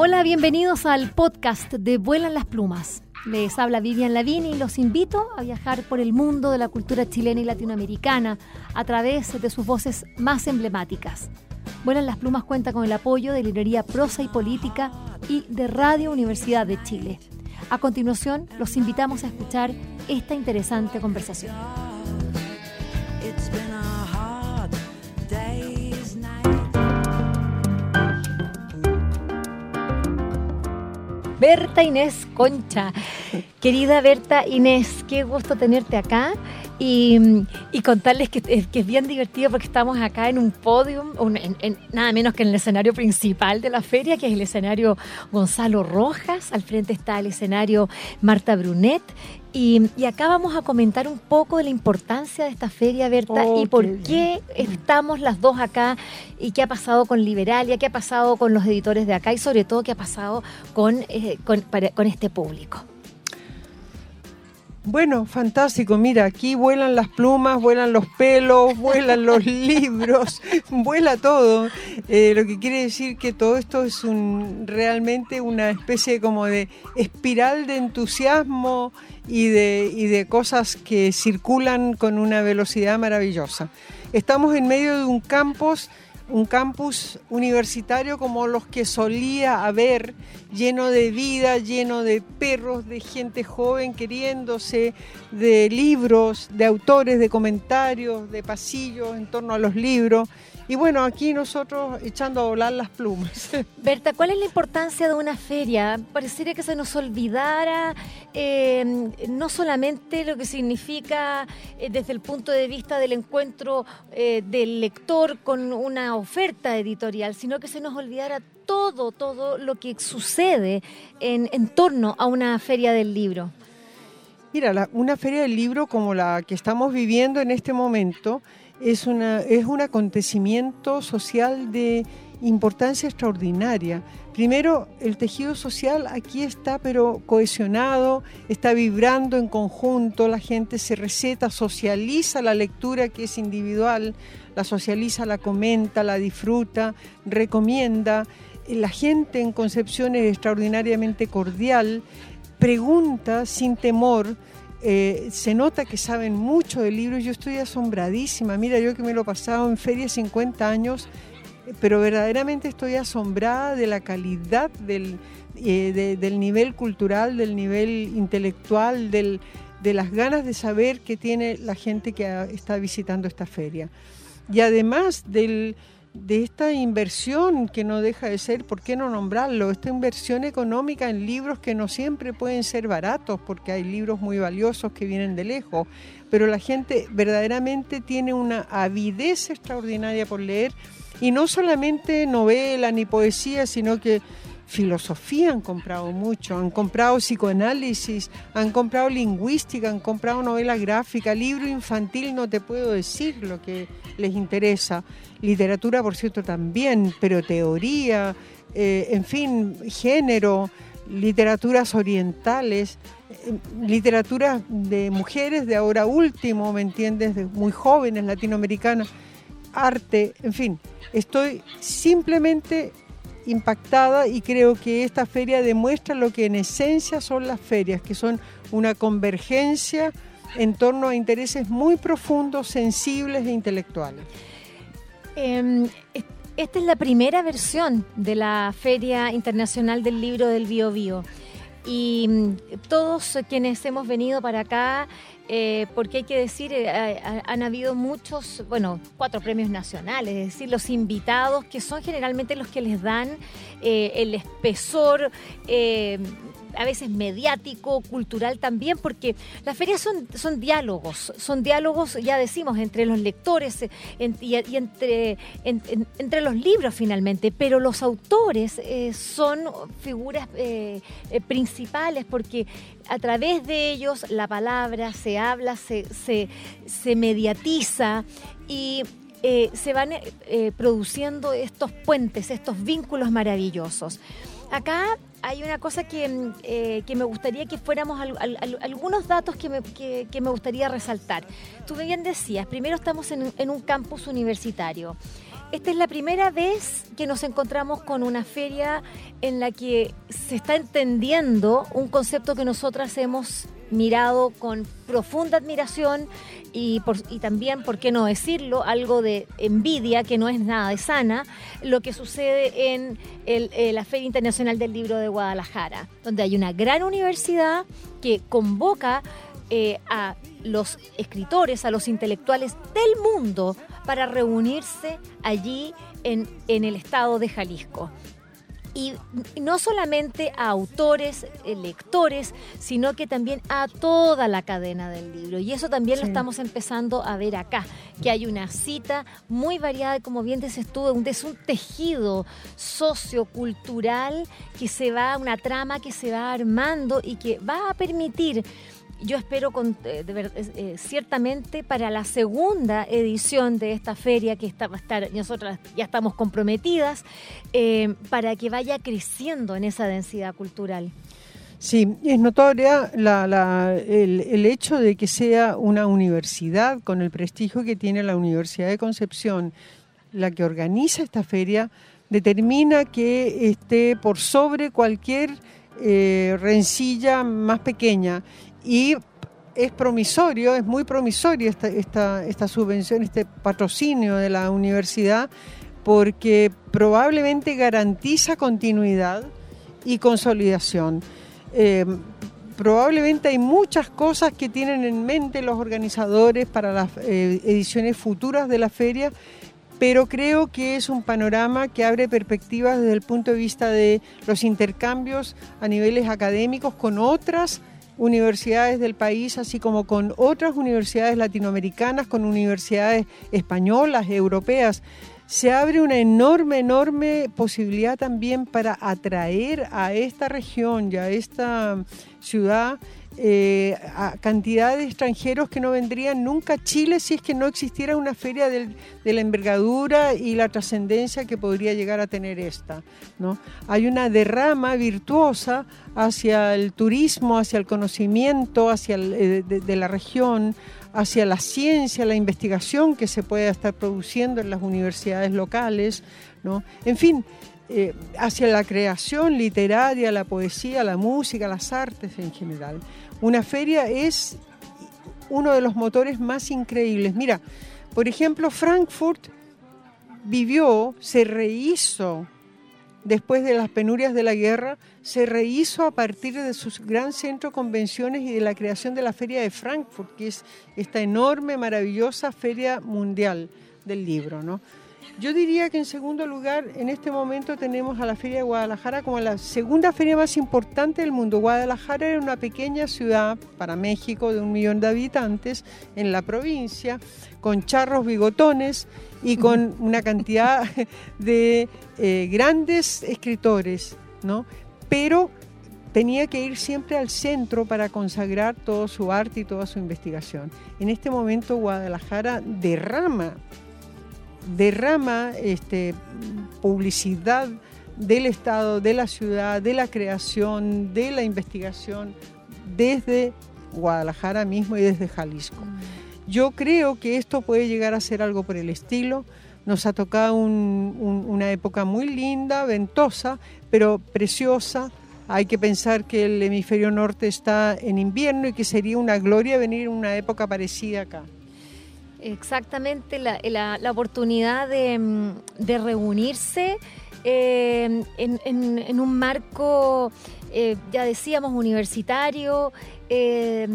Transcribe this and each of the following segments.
Hola, bienvenidos al podcast de Vuelan las Plumas. Les habla Vivian Lavini y los invito a viajar por el mundo de la cultura chilena y latinoamericana a través de sus voces más emblemáticas. Vuelan las Plumas cuenta con el apoyo de Librería Prosa y Política y de Radio Universidad de Chile. A continuación, los invitamos a escuchar esta interesante conversación. Berta Inés Concha. Querida Berta Inés, qué gusto tenerte acá y, contarles que, es bien divertido porque estamos acá en un podium, nada menos que en el escenario principal de la feria, que es el escenario Gonzalo Rojas. Al frente está el escenario Marta Brunet y, acá vamos a comentar un poco de la importancia de esta feria, Berta, y por qué estamos las dos acá y qué ha pasado con Liberalia, qué ha pasado con los editores de acá y sobre todo qué ha pasado con, eh, con este público. Bueno, fantástico. Mira, aquí vuelan las plumas, vuelan los pelos, vuelan los libros, vuela todo. Eh, lo que quiere decir que todo esto es un, realmente una especie como de espiral de entusiasmo y de, y de cosas que circulan con una velocidad maravillosa. Estamos en medio de un campus un campus universitario como los que solía haber, lleno de vida, lleno de perros, de gente joven queriéndose, de libros, de autores, de comentarios, de pasillos en torno a los libros. Y bueno, aquí nosotros echando a volar las plumas. Berta, ¿cuál es la importancia de una feria? Parecería que se nos olvidara eh, no solamente lo que significa eh, desde el punto de vista del encuentro eh, del lector con una oferta editorial, sino que se nos olvidara todo, todo lo que sucede en, en torno a una feria del libro. Mira, una feria del libro como la que estamos viviendo en este momento, es, una, es un acontecimiento social de importancia extraordinaria. Primero, el tejido social aquí está pero cohesionado, está vibrando en conjunto, la gente se receta, socializa la lectura que es individual, la socializa, la comenta, la disfruta, recomienda. La gente en Concepción es extraordinariamente cordial, pregunta sin temor, eh, se nota que saben mucho de libros, yo estoy asombradísima, mira, yo que me lo he pasado en feria 50 años, pero verdaderamente estoy asombrada de la calidad del, eh, del nivel cultural, del nivel intelectual, de las ganas de saber que tiene la gente que está visitando esta feria. Y además del de esta inversión que no deja de ser, ¿por qué no nombrarlo? Esta inversión económica en libros que no siempre pueden ser baratos, porque hay libros muy valiosos que vienen de lejos, pero la gente verdaderamente tiene una avidez extraordinaria por leer, y no solamente novela ni poesía, sino que filosofía han comprado mucho, han comprado psicoanálisis, han comprado lingüística, han comprado novela gráfica, libro infantil, no te puedo decir lo que les interesa. Literatura, por cierto, también, pero teoría, eh, en fin, género, literaturas orientales, eh, literatura de mujeres de ahora último, ¿me entiendes? De muy jóvenes, latinoamericanas, arte, en fin. Estoy simplemente impactada y creo que esta feria demuestra lo que en esencia son las ferias, que son una convergencia en torno a intereses muy profundos, sensibles e intelectuales. Em, esta es la primera versión de la Feria Internacional del Libro del Bio Bio. Y mm, todos quienes hemos venido para acá eh, porque hay que decir, eh, han habido muchos, bueno, cuatro premios nacionales, es decir, los invitados que son generalmente los que les dan eh, el espesor a veces mediático, cultural también, porque las ferias son, son diálogos, son diálogos, ya decimos, entre los lectores y, entre, entre los libros finalmente, pero los autores son figuras principales porque a través de ellos la palabra se habla, se, se, mediatiza y eh, se van eh, produciendo estos puentes, estos vínculos maravillosos. Acá hay una cosa que, mm, eh, me gustaría que fuéramos algunos datos que me, que, me, gustaría resaltar. Tú bien decías, primero estamos en, en un campus universitario. esta es la primera vez que nos encontramos con una feria en la que se está entendiendo un concepto que nosotras hemos mirado con profunda admiración y, también, ¿por qué no decirlo?, algo de envidia, que no es nada de sana, lo que sucede en eh, la Feria Internacional del Libro de Guadalajara, donde hay una gran universidad que convoca eh, a los escritores, a los intelectuales del mundo para reunirse allí en, en el estado de Jalisco y no solamente a autores, eh, lectores, sino que también a toda la cadena del libro. Y eso también lo estamos empezando a ver acá, que hay una cita muy variada, como bien dices tú, es un tejido sociocultural que se va, una trama que se va armando y que va a permitir yo espero eh, eh, ciertamente para la segunda edición de esta feria que está, nosotras ya estamos comprometidas, eh, para que vaya creciendo en esa densidad cultural. Sí, es notoria el, hecho de que sea una universidad con el prestigio que tiene la Universidad de Concepción, la que organiza esta feria, determina que esté por sobre cualquier rencilla más pequeña y es promisorio, es muy promisorio esta, esta, esta subvención, este patrocinio de la universidad, porque probablemente garantiza continuidad y consolidación. Eh, probablemente hay muchas cosas que tienen en mente los organizadores para las eh, ediciones futuras de la feria, pero creo que es un panorama que abre perspectivas desde el punto de vista de los intercambios a niveles académicos con otras universidades del país, así como con otras universidades latinoamericanas, con universidades españolas, europeas. Se abre una enorme, enorme posibilidad también para atraer a esta región y a esta ciudad eh, a cantidad de extranjeros que no vendrían nunca a Chile si es que no existiera una feria de la envergadura y la trascendencia que podría llegar a tener esta. ¿no? Hay una derrama virtuosa hacia el turismo, hacia el conocimiento, hacia eh, de, la región, hacia la ciencia, la investigación que se puede estar produciendo en las universidades locales. ¿no? En fin, eh, hacia la creación literaria, la poesía, la música, las artes en general. Una feria es uno de los motores más increíbles. Mira, por ejemplo, Frankfurt vivió, se rehizo después de las penurias de la guerra, se rehizo a partir de su gran centro de convenciones y de la creación de la Feria de Frankfurt, que es esta enorme, maravillosa feria mundial del libro. ¿no? Yo diría que en segundo lugar, en este momento tenemos a la Feria de Guadalajara como la segunda feria más importante del mundo. Guadalajara era una pequeña ciudad para México de un millón de habitantes en la provincia, con charros bigotones y con una cantidad de eh, grandes escritores, ¿no? Pero tenía que ir siempre al centro para consagrar todo su arte y toda su investigación. En este momento Guadalajara derrama derrama este, publicidad del Estado, de la ciudad, de la creación, de la investigación, desde Guadalajara mismo y desde Jalisco. Mm. Yo creo que esto puede llegar a ser algo por el estilo. Nos ha tocado una época muy linda, ventosa, pero preciosa. Hay que pensar que el hemisferio norte está en invierno y que sería una gloria venir en una época parecida acá. Exactamente, la, la, oportunidad de, mm, reunirse eh, en, un marco, eh, ya decíamos, universitario, eh,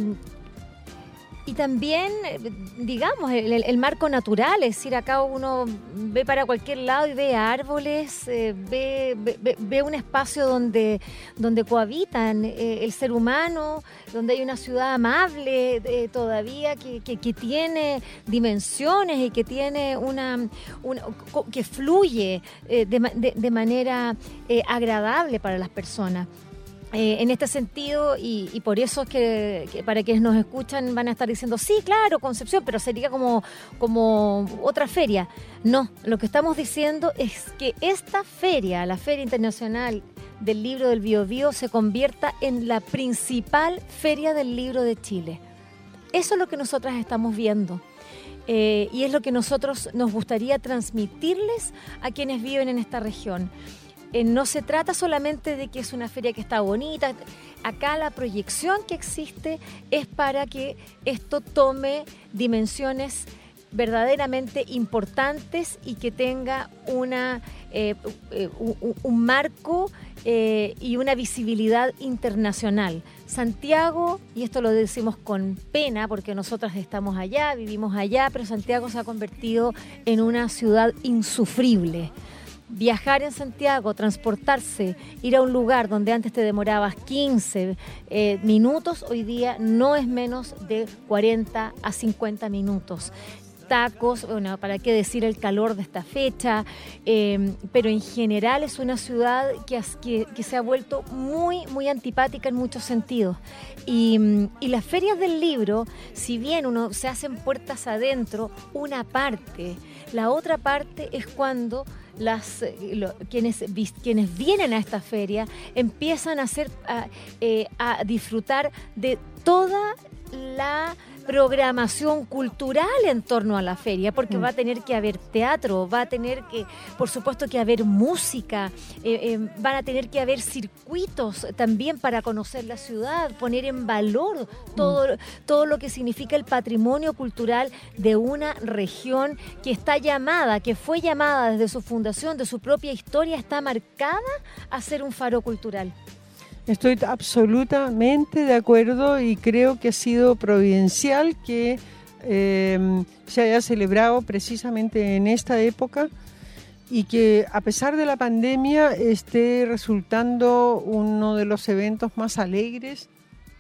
y también, eh, digamos, el, marco natural, es decir, acá uno ve para cualquier lado y ve árboles, eh, ve, ve, un espacio donde, donde cohabitan eh, el ser humano, donde hay una ciudad amable todavía que, que, tiene dimensiones y que tiene una, que fluye de, de, manera agradable para las personas. Eh, en este sentido, y, por eso es que, para quienes nos escuchan van a estar diciendo, sí, claro, Concepción, pero sería como, como otra feria. No, lo que estamos diciendo es que esta feria, la Feria Internacional del Libro del Biobío, se convierta en la principal feria del libro de Chile. Eso es lo que nosotras estamos viendo. eh, y es lo que nosotros nos gustaría transmitirles a quienes viven en esta región. Eh, no se trata solamente de que es una feria que está bonita, acá la proyección que existe es para que esto tome dimensiones verdaderamente importantes y que tenga una, eh, un, marco y una visibilidad internacional. Santiago, y esto lo decimos con pena porque nosotras estamos allá, vivimos allá, pero Santiago se ha convertido en una ciudad insufrible. Viajar en Santiago, transportarse, ir a un lugar donde antes te demorabas 15 eh, minutos, hoy día no es menos de 40 a 50 minutos tacos, bueno, para qué decir el calor de esta fecha, eh, pero en general es una ciudad que, que, se ha vuelto muy, muy antipática en muchos sentidos. Y, y, las ferias del libro, si bien uno se hacen puertas adentro, una parte, la otra parte es cuando las, quienes, quienes vienen a esta feria empiezan a, hacer, a, eh, a disfrutar de toda la programación cultural en torno a la feria, porque va a tener que haber teatro, va a tener que, por supuesto, que haber música, eh, eh, van a tener que haber circuitos también para conocer la ciudad, poner en valor todo, todo lo que significa el patrimonio cultural de una región que está llamada, que fue llamada desde su fundación, de su propia historia, está marcada a ser un faro cultural. Estoy absolutamente de acuerdo y creo que ha sido providencial que em, se haya celebrado precisamente en esta época y que a pesar de la pandemia esté resultando uno de los eventos más alegres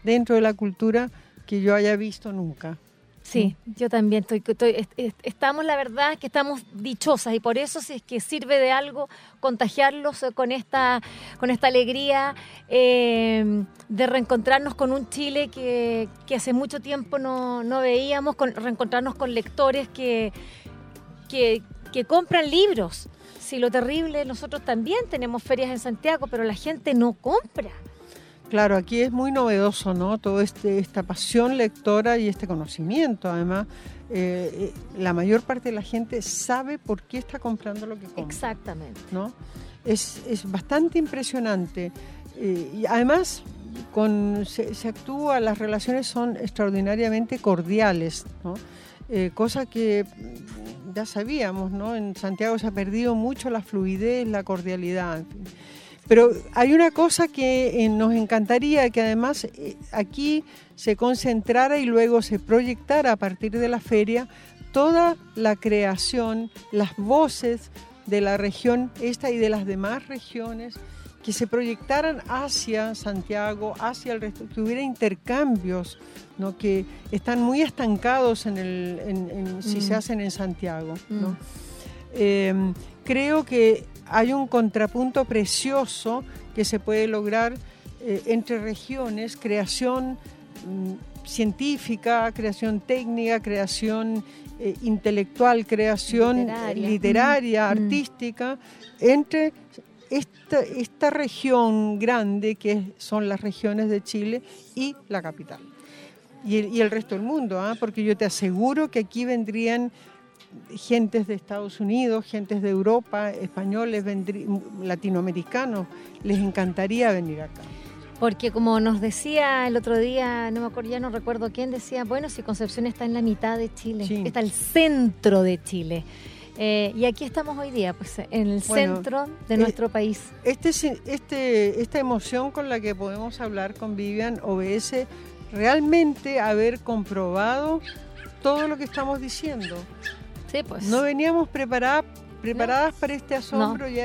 dentro de la cultura que yo haya visto nunca. Sí, yo también estoy, estamos, la verdad, que estamos dichosas y por eso si es que sirve de algo contagiarlos con esta, con esta alegría eh, de reencontrarnos con un Chile que, hace mucho tiempo no, veíamos, con, reencontrarnos con lectores que, que, que compran libros. Si lo terrible, nosotros también tenemos ferias en Santiago, pero la gente no compra. Claro, aquí es muy novedoso, ¿no? Todo este, esta pasión lectora y este conocimiento, además. Eh, eh, la mayor parte de la gente sabe por qué está comprando lo que compra. Exactamente. ¿no? Es, bastante impresionante. Eh, y además, con, se, se, actúa, las relaciones son extraordinariamente cordiales, ¿no? cosa que ya sabíamos, ¿no? En Santiago se ha perdido mucho la fluidez, la cordialidad. En fin. Pero hay una cosa que eh, nos encantaría que además eh, aquí se concentrara y luego se proyectara a partir de la feria toda la creación, las voces de la región esta y de las demás regiones que se proyectaran hacia Santiago, hacia el resto, que hubiera intercambios ¿no? que están muy estancados en el, si se mm. hacen en Santiago. ¿no? Mm. Em, creo que hay un contrapunto precioso que se puede lograr eh, entre regiones, creación mm, científica, creación técnica, creación eh, intelectual, creación literaria, mm, mm. artística, entre esta, esta región grande que son las regiones de Chile y la capital. Y el, y el resto del mundo, ¿ah? porque yo te aseguro que aquí vendrían gentes de Estados Unidos, gentes de Europa, españoles, latinoamericanos, les encantaría venir acá. Porque como nos decía el otro día, no me acuerdo, ya no recuerdo quién decía, bueno, si Concepción está en la mitad de Chile, está el centro de Chile. Eh, y aquí estamos hoy día, pues en el centro de eh, nuestro país. Este, este, esta emoción con la que podemos hablar con Vivian obedece realmente haber comprobado todo lo que estamos diciendo. Pues. No veníamos preparadas, preparadas para este asombro y,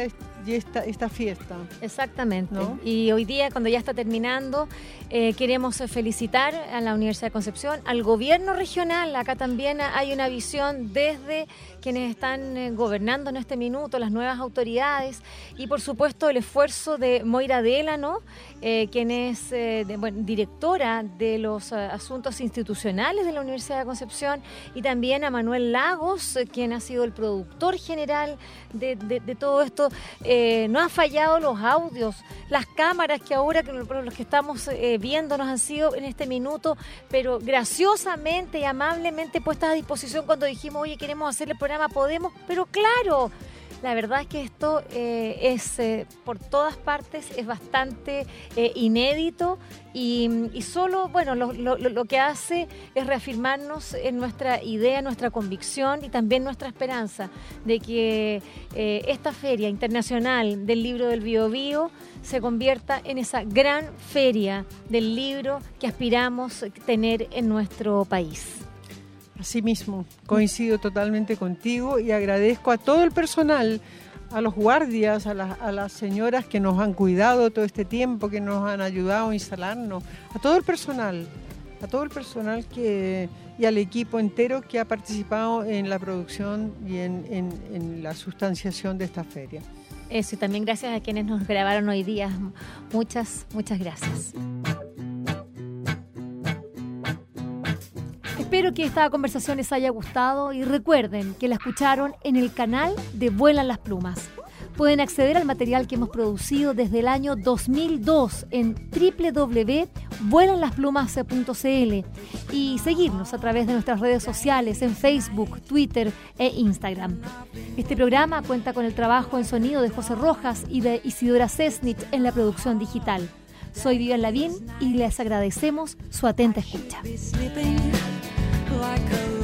esta, esta, fiesta. Exactamente. Y hoy día, cuando ya está terminando, eh, queremos felicitar a la Universidad de Concepción, al gobierno regional. Acá también hay una visión desde quienes están eh, gobernando en este minuto, las nuevas autoridades y por supuesto el esfuerzo de Moira Delano, eh, quien es eh, directora de los asuntos institucionales de la Universidad de Concepción y también a Manuel Lagos, quien ha sido el productor general de, todo esto, eh, no han fallado los audios, las cámaras que ahora que los que estamos eh, viendo nos han sido en este minuto, pero graciosamente y amablemente puestas a disposición cuando dijimos, oye, queremos hacer el programa, podemos, pero claro, la verdad es que esto eh, es eh, por todas partes, es bastante eh, inédito y, solo, bueno, lo, que hace es reafirmarnos en nuestra idea, nuestra convicción y también nuestra esperanza de que esta feria internacional del libro del Bio, Bio se convierta en esa gran feria del libro que aspiramos tener en nuestro país. Asimismo, coincido totalmente contigo y agradezco a todo el personal, a los guardias, a, las señoras que nos han cuidado todo este tiempo, que nos han ayudado a instalarnos, a todo el personal, a todo el personal que, y al equipo entero que ha participado en la producción y en la sustanciación de esta feria. Eso, y también gracias a quienes nos grabaron hoy día. Muchas, muchas gracias. Espero que esta conversación les haya gustado y recuerden que la escucharon en el canal de Vuelan las Plumas. Pueden acceder al material que hemos producido desde el año 2002 en www.vuelanlasplumas.cl y seguirnos a través de nuestras redes sociales en Facebook, Twitter e Instagram. Este programa cuenta con el trabajo en sonido de José Rojas y de Isidora Cesnich en la producción digital. Soy Vivian Lavín y les agradecemos su atenta escucha. Like a.